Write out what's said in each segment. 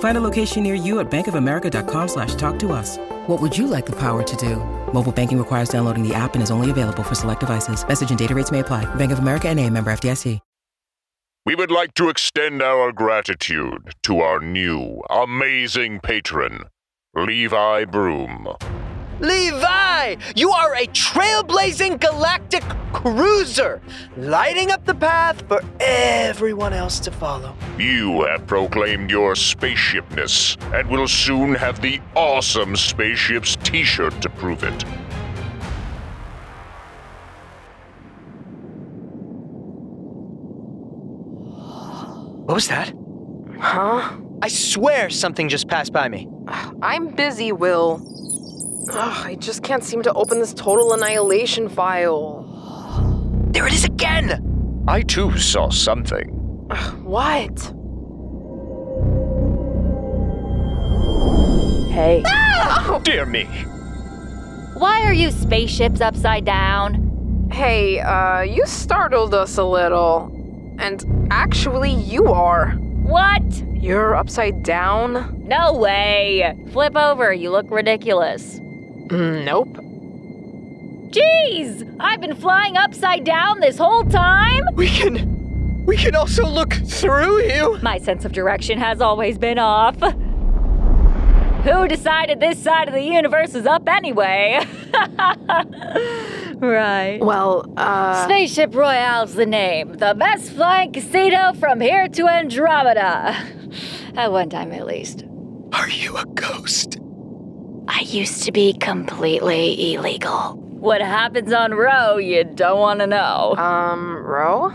Find a location near you at bankofamerica.com slash talk to us. What would you like the power to do? Mobile banking requires downloading the app and is only available for select devices. Message and data rates may apply. Bank of America and a member FDIC. We would like to extend our gratitude to our new, amazing patron, Levi Broom. Levi, you are a trailblazing galactic cruiser, lighting up the path for everyone else to follow. You have proclaimed your spaceshipness and will soon have the awesome Spaceships t shirt to prove it. What was that? Huh? I swear something just passed by me. I'm busy, Will. Ugh, I just can't seem to open this total annihilation file. There it is again! I too saw something. Ugh, what? Hey. Dear me. Why are you spaceships upside down? Hey, uh, you startled us a little. And actually, you are. What? You're upside down? No way. Flip over, you look ridiculous. Mm, nope. Jeez! I've been flying upside down this whole time? We can. We can also look through you! My sense of direction has always been off. Who decided this side of the universe is up anyway? right. Well, uh. Spaceship Royale's the name. The best flying casino from here to Andromeda. At one time, at least. Are you a ghost? I used to be completely illegal. What happens on Ro, you don't want to know. Um, Ro?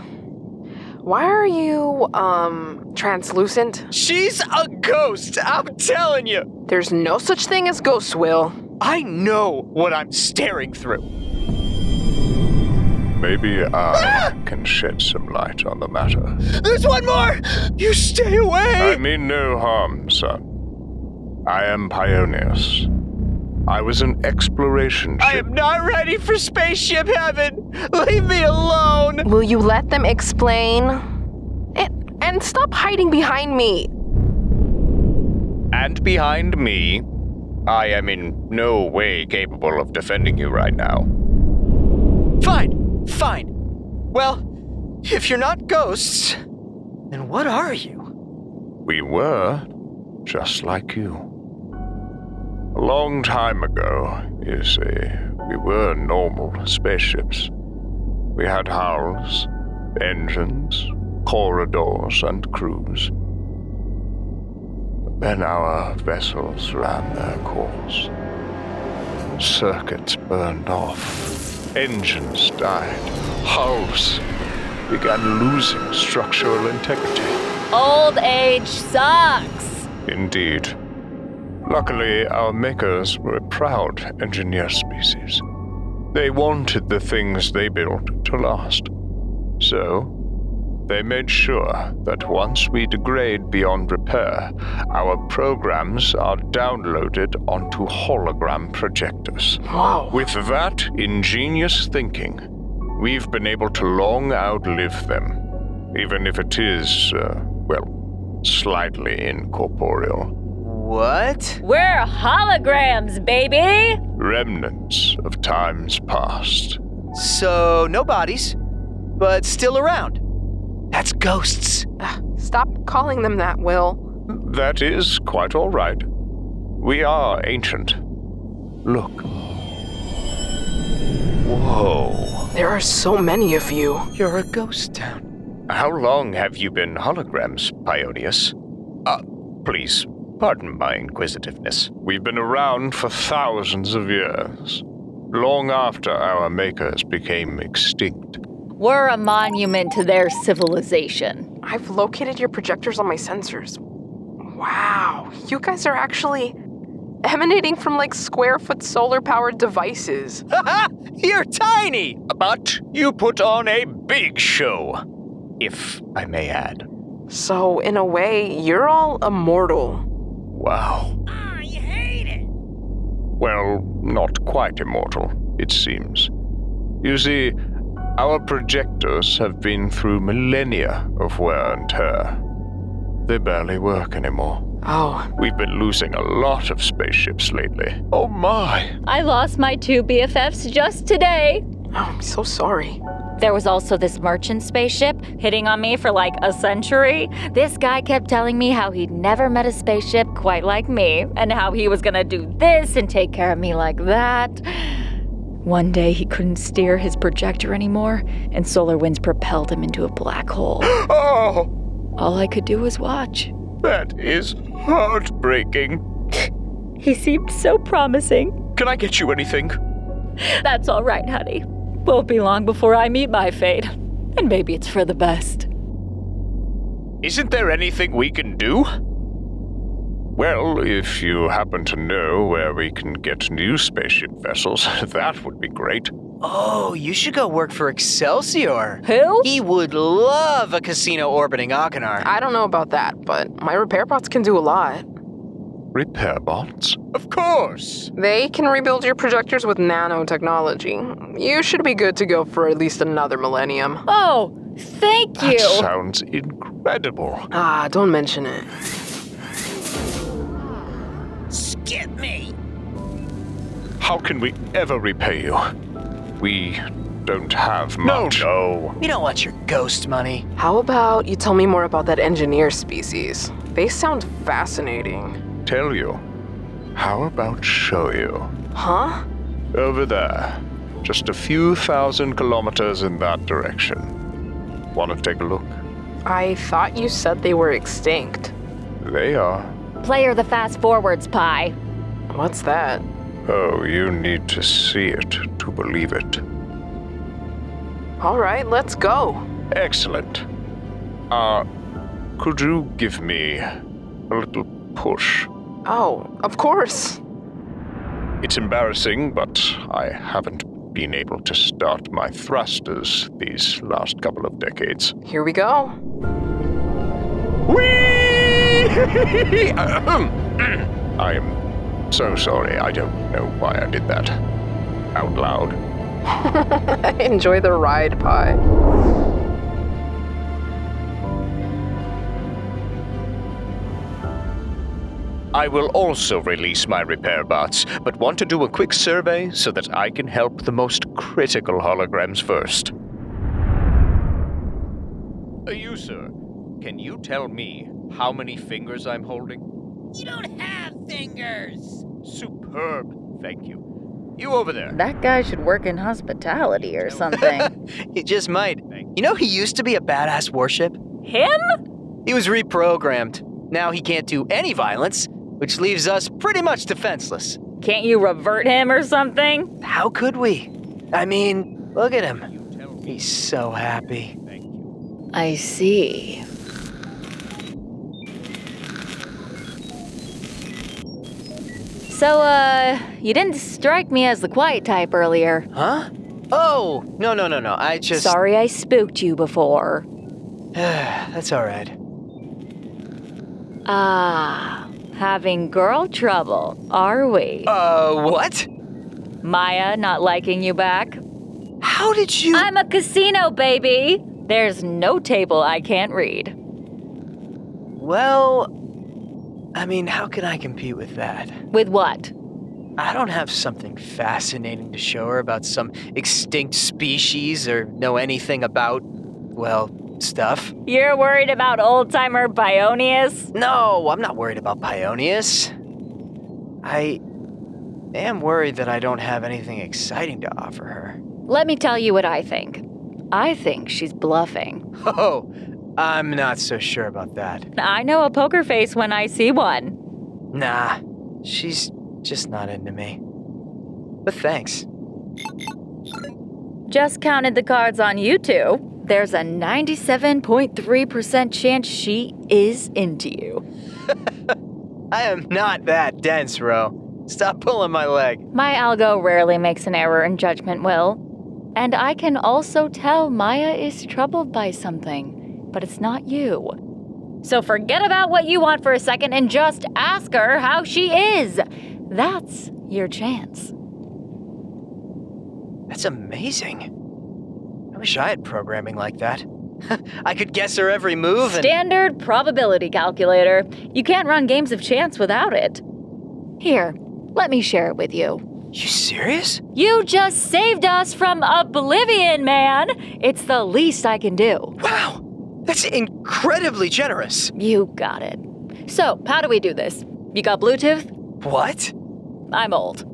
Why are you, um, translucent? She's a ghost, I'm telling you! There's no such thing as ghosts, Will. I know what I'm staring through. Maybe I can shed some light on the matter. There's one more! You stay away! I mean no harm, son. I am Pionius. I was an exploration ship. I am not ready for spaceship heaven! Leave me alone! Will you let them explain? And, and stop hiding behind me. And behind me, I am in no way capable of defending you right now. Fine, fine. Well, if you're not ghosts, then what are you? We were just like you. A long time ago, you see, we were normal spaceships. We had hulls, engines, corridors, and crews. But then our vessels ran their course. Circuits burned off, engines died, hulls began losing structural integrity. Old age sucks. Indeed. Luckily, our makers were a proud engineer species. They wanted the things they built to last. So, they made sure that once we degrade beyond repair, our programs are downloaded onto hologram projectors. Wow. With that ingenious thinking, we've been able to long outlive them, even if it is, uh, well, slightly incorporeal. What? We're holograms, baby! Remnants of times past. So, no bodies, but still around. That's ghosts. Ugh, stop calling them that, Will. That is quite all right. We are ancient. Look. Whoa. There are so many of you. You're a ghost town. How long have you been holograms, Pionius? Uh, please, pardon my inquisitiveness. We've been around for thousands of years, long after our makers became extinct. We're a monument to their civilization. I've located your projectors on my sensors. Wow, you guys are actually emanating from like square foot solar powered devices. Haha! You're tiny! But you put on a big show, if I may add. So, in a way, you're all immortal. Wow. Ah, I hate it! Well, not quite immortal, it seems. You see, our projectors have been through millennia of wear and tear. They barely work anymore. Oh, We've been losing a lot of spaceships lately. Oh my! I lost my two BFFs just today. oh I'm so sorry. There was also this merchant spaceship hitting on me for like a century. This guy kept telling me how he'd never met a spaceship quite like me, and how he was gonna do this and take care of me like that. One day he couldn't steer his projector anymore, and solar winds propelled him into a black hole. Oh, All I could do was watch. that is heartbreaking. He seemed so promising. Can I get you anything? That's all right, honey. Won't be long before I meet my fate. And maybe it's for the best. Isn't there anything we can do? Well, if you happen to know where we can get new spaceship vessels, that would be great. Oh, you should go work for Excelsior. Who? He would love a casino orbiting Akinar. I don't know about that, but my repair bots can do a lot. Repair bots? Of course. They can rebuild your projectors with nanotechnology. You should be good to go for at least another millennium. Oh, thank you! That you. sounds incredible. Ah, don't mention it. Skip me! How can we ever repay you? We don't have much. No, no. We don't want your ghost money. How about you tell me more about that engineer species? They sound fascinating. Tell you. How about show you? Huh? Over there. Just a few thousand kilometers in that direction. Want to take a look? I thought you said they were extinct. They are. Player the fast forwards Pi. What's that? Oh, you need to see it to believe it. All right, let's go. Excellent. Uh, could you give me a little push? Oh, of course. It's embarrassing, but I haven't been able to start my thrusters these last couple of decades. Here we go. Whee! I am so sorry. I don't know why I did that out loud. Enjoy the ride, Pi. I will also release my repair bots, but want to do a quick survey so that I can help the most critical holograms first. Uh, you, sir, can you tell me how many fingers I'm holding? You don't have fingers! Superb, thank you. You over there. That guy should work in hospitality or something. He just might. You know, he used to be a badass warship. Him? He was reprogrammed. Now he can't do any violence, which leaves us pretty much defenseless. Can't you revert him or something? How could we? I mean, look at him. He's so happy. I see. So, uh, you didn't strike me as the quiet type earlier. Huh? Oh, no, no, no, no. I just. Sorry I spooked you before. That's all right. Ah, having girl trouble, are we? Uh, what? Maya not liking you back? How did you. I'm a casino, baby! There's no table I can't read. Well, I mean, how can I compete with that? With what? I don't have something fascinating to show her about some extinct species or know anything about, well, stuff. You're worried about old timer Pionius? No, I'm not worried about Pionius. I am worried that I don't have anything exciting to offer her. Let me tell you what I think. I think she's bluffing. Oh, I'm not so sure about that. I know a poker face when I see one. Nah, she's just not into me. But thanks. Just counted the cards on you two. There's a 97.3% chance she is into you. I am not that dense, Ro. Stop pulling my leg. My algo rarely makes an error in judgment, Will. And I can also tell Maya is troubled by something, but it's not you. So forget about what you want for a second and just ask her how she is. That's your chance. That's amazing. I wish I had programming like that. I could guess her every move and. Standard probability calculator. You can't run games of chance without it. Here, let me share it with you. You serious? You just saved us from oblivion, man! It's the least I can do. Wow! That's incredibly generous. You got it. So, how do we do this? You got Bluetooth? What? I'm old.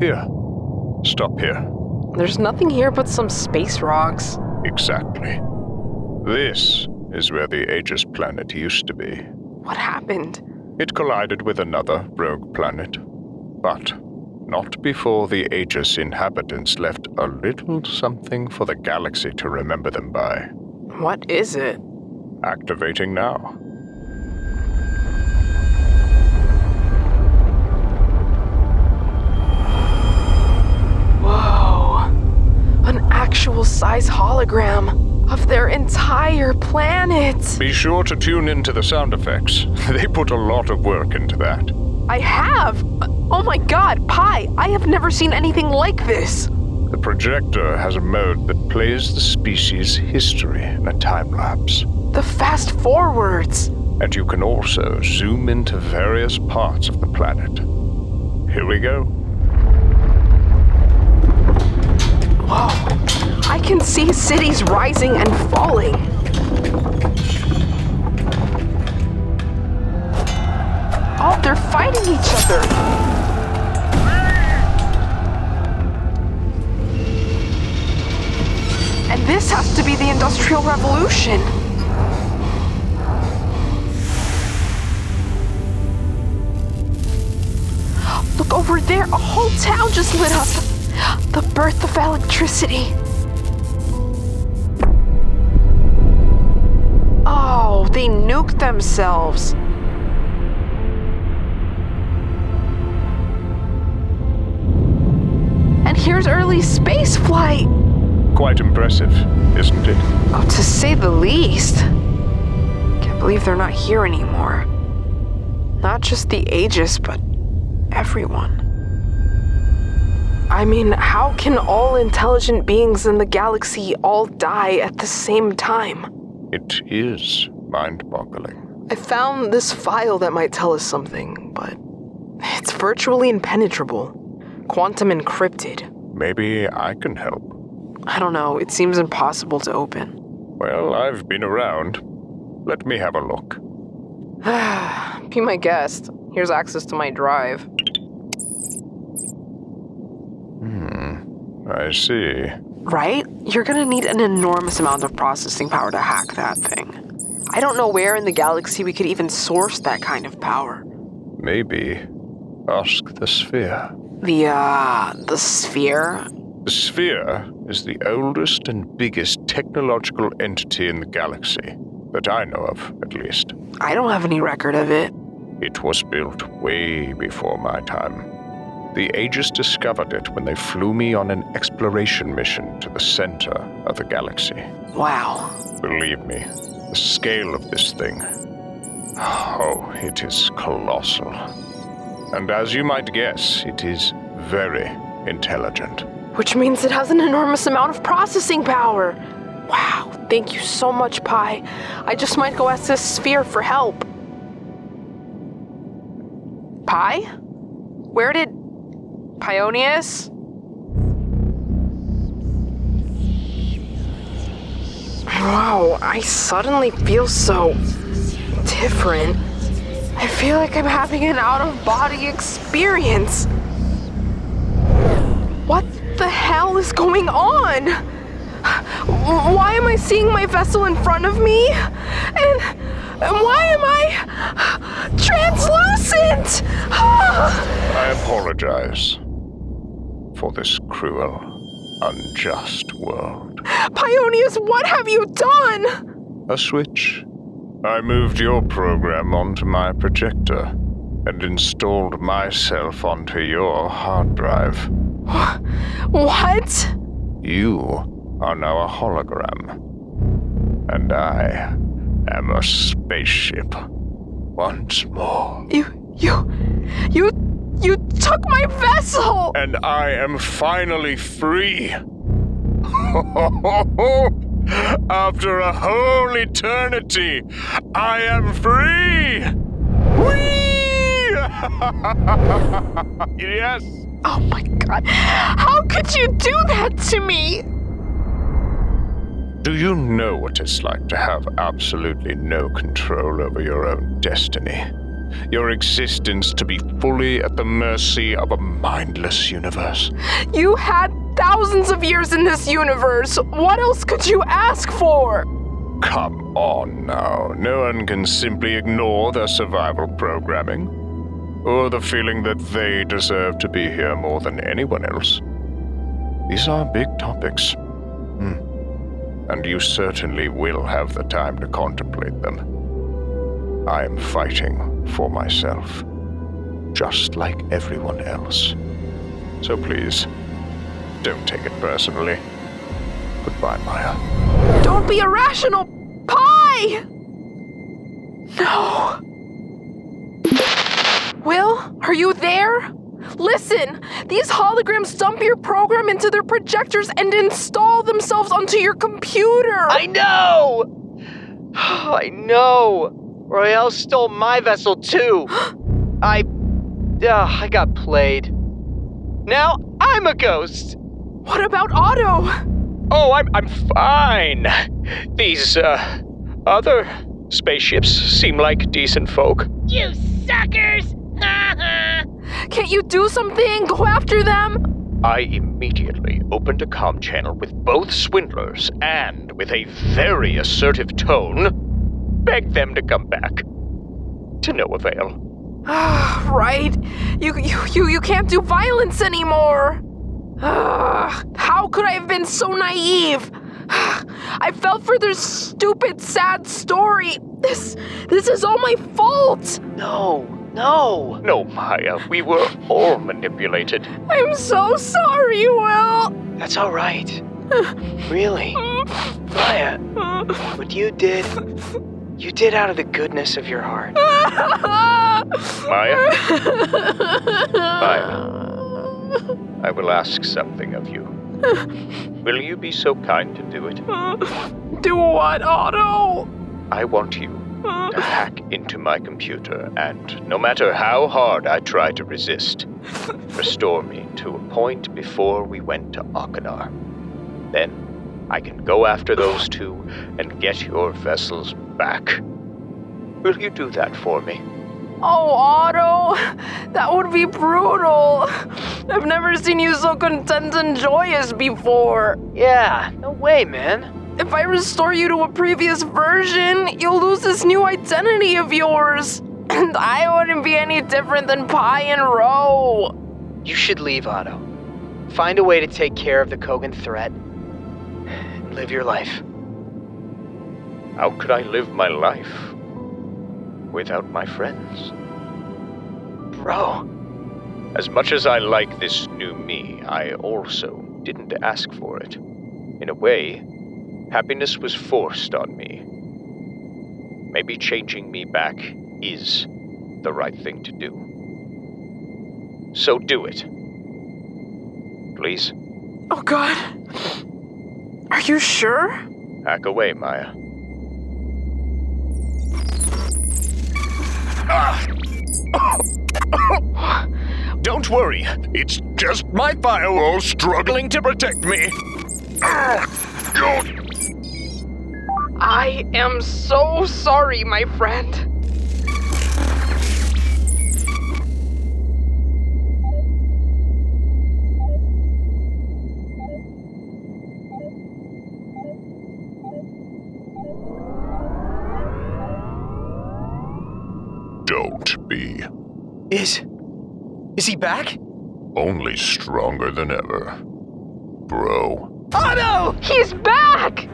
Here. Stop here. There's nothing here but some space rocks. Exactly. This is where the Aegis planet used to be. What happened? It collided with another rogue planet. But not before the Aegis inhabitants left a little something for the galaxy to remember them by. What is it? Activating now. An actual size hologram of their entire planet. Be sure to tune into the sound effects. They put a lot of work into that. I have. Oh my god, Pi, I have never seen anything like this. The projector has a mode that plays the species' history in a time lapse. The fast forwards. And you can also zoom into various parts of the planet. Here we go. I can see cities rising and falling. Oh, they're fighting each other. And this has to be the Industrial Revolution. Look over there, a whole town just lit up. The birth of electricity. Oh, they nuked themselves. And here's early space flight. Quite impressive, isn't it? Oh, to say the least. Can't believe they're not here anymore. Not just the Aegis, but everyone. I mean, how can all intelligent beings in the galaxy all die at the same time? It is mind boggling. I found this file that might tell us something, but it's virtually impenetrable. Quantum encrypted. Maybe I can help. I don't know, it seems impossible to open. Well, I've been around. Let me have a look. Be my guest. Here's access to my drive. I see. Right? You're gonna need an enormous amount of processing power to hack that thing. I don't know where in the galaxy we could even source that kind of power. Maybe ask the sphere. The, uh, the sphere? The sphere is the oldest and biggest technological entity in the galaxy, that I know of, at least. I don't have any record of it. It was built way before my time. The Aegis discovered it when they flew me on an exploration mission to the center of the galaxy. Wow. Believe me, the scale of this thing. Oh, it is colossal. And as you might guess, it is very intelligent. Which means it has an enormous amount of processing power. Wow, thank you so much, Pi. I just might go ask this sphere for help. Pi? Where did. Pionius? Wow, I suddenly feel so different. I feel like I'm having an out of body experience. What the hell is going on? Why am I seeing my vessel in front of me? And, and why am I translucent? I apologize for this cruel, unjust world. Pionius, what have you done? A switch. I moved your program onto my projector and installed myself onto your hard drive. What? You are now a hologram. And I am a spaceship. Once more. You, you, you, you took my vessel! And I am finally free. After a whole eternity, I am free! Whee! yes! Oh my god. How could you do that to me? Do you know what it's like to have absolutely no control over your own destiny? Your existence to be fully at the mercy of a mindless universe? You had thousands of years in this universe. What else could you ask for? Come on now. No one can simply ignore their survival programming. Or the feeling that they deserve to be here more than anyone else. These are big topics. Hmm. And you certainly will have the time to contemplate them. I am fighting for myself, just like everyone else. So please, don't take it personally. Goodbye, Maya. Don't be irrational, Pi! No. Will, are you there? Listen, these holograms dump your program into their projectors and install themselves onto your computer. I know! I know! Royale stole my vessel too. I. Uh, I got played. Now I'm a ghost! What about Otto? Oh, I'm, I'm fine. These, uh, other spaceships seem like decent folk. You suckers! Can't you do something? Go after them? I immediately opened a com channel with both swindlers and, with a very assertive tone, begged them to come back. To no avail. Ah, right. You, you, you, you can't do violence anymore. Ah, how could I have been so naive? Ah, I fell for their stupid, sad story. This, this is all my fault. No, no. No, Maya, we were all manipulated. I'm so sorry, Will. That's all right. really. Maya, what you did, you did out of the goodness of your heart. Maya? Maya. I will ask something of you. Will you be so kind to do it? Do what, Otto? I want you to hack into my computer and, no matter how hard I try to resist, restore me to a point before we went to Akinar. Then I can go after those two and get your vessels back. Will you do that for me? Oh, Otto, that would be brutal. I've never seen you so content and joyous before. Yeah, no way, man. If I restore you to a previous version, you'll lose this new identity of yours. And I wouldn't be any different than Pi and Ro. You should leave, Otto. Find a way to take care of the Kogan threat. And live your life. How could I live my life without my friends? Bro. As much as I like this new me, I also didn't ask for it. In a way, happiness was forced on me. Maybe changing me back is the right thing to do. So do it. please. Oh god. Are you sure? Hack away, Maya. Don't worry, it's just my firewall struggling to protect me. I am so sorry, my friend. Is he back? Only stronger than ever. Bro. Otto! He's back!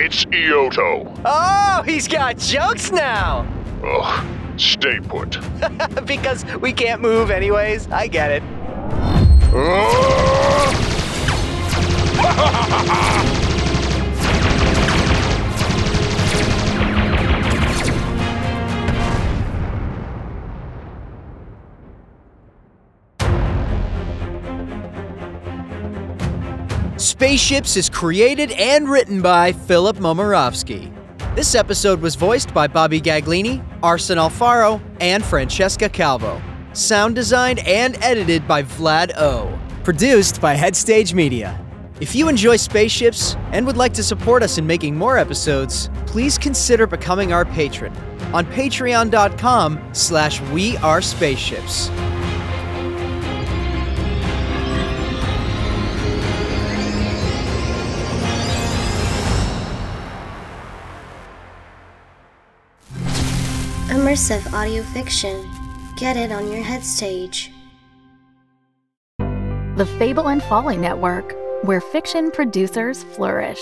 It's Ioto. Oh, he's got jokes now! Ugh, stay put. because we can't move anyways. I get it. Spaceships is created and written by Filip Momirovski. This episode was voiced by Bobby Gaglini, Arson Alfaro, and Francesca Calvo. Sound designed and edited by Vlad O. Produced by Headstage Media. If you enjoy spaceships and would like to support us in making more episodes, please consider becoming our patron on patreon.com slash we are spaceships. Immersive audio fiction. Get it on your head stage. The Fable and Folly Network, where fiction producers flourish.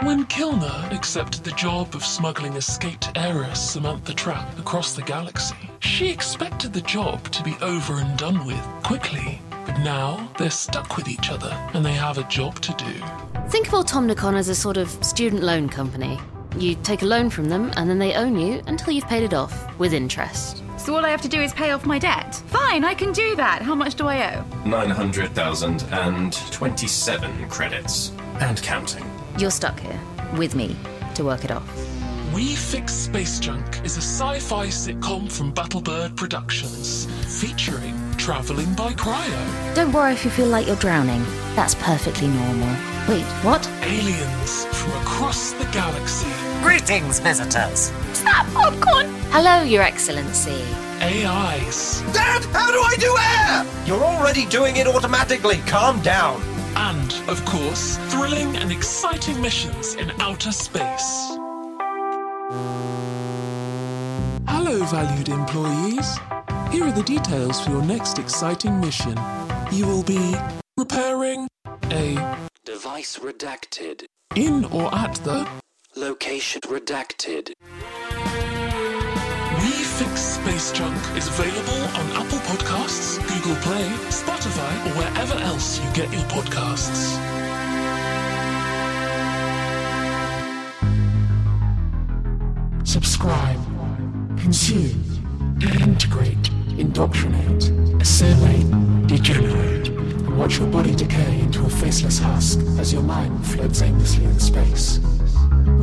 When Kilner accepted the job of smuggling escaped heiress Samantha Trapp across the galaxy, she expected the job to be over and done with quickly. But now they're stuck with each other and they have a job to do. Think of Automnicon as a sort of student loan company. You take a loan from them and then they own you until you've paid it off with interest. So all I have to do is pay off my debt? Fine, I can do that. How much do I owe? 900,027 credits. And counting. You're stuck here with me to work it off. We Fix Space Junk is a sci fi sitcom from Battlebird Productions, featuring Traveling by Cryo, Don't worry if you feel like you're drowning. That's perfectly normal. Wait, what? aliens from across the galaxy, Greetings, visitors. Stop, popcorn! Hello, Your Excellency. AIs, Dad, how do I do air? You're already doing it automatically. Calm down. and, of course, thrilling and exciting missions in outer space. Hello, valued employees. Here are the details for your next exciting mission. You will be repairing a Device redacted. in or at the Location redacted. We Fix Space Junk is available on Apple Podcasts, Google Play, Spotify, or wherever else you get your podcasts. Subscribe, consume, and integrate, indoctrinate, assimilate, degenerate, and watch your body decay into a faceless husk as your mind floats aimlessly in space.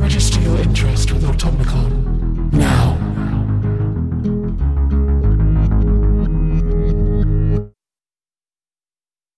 Register your interest with Automnicon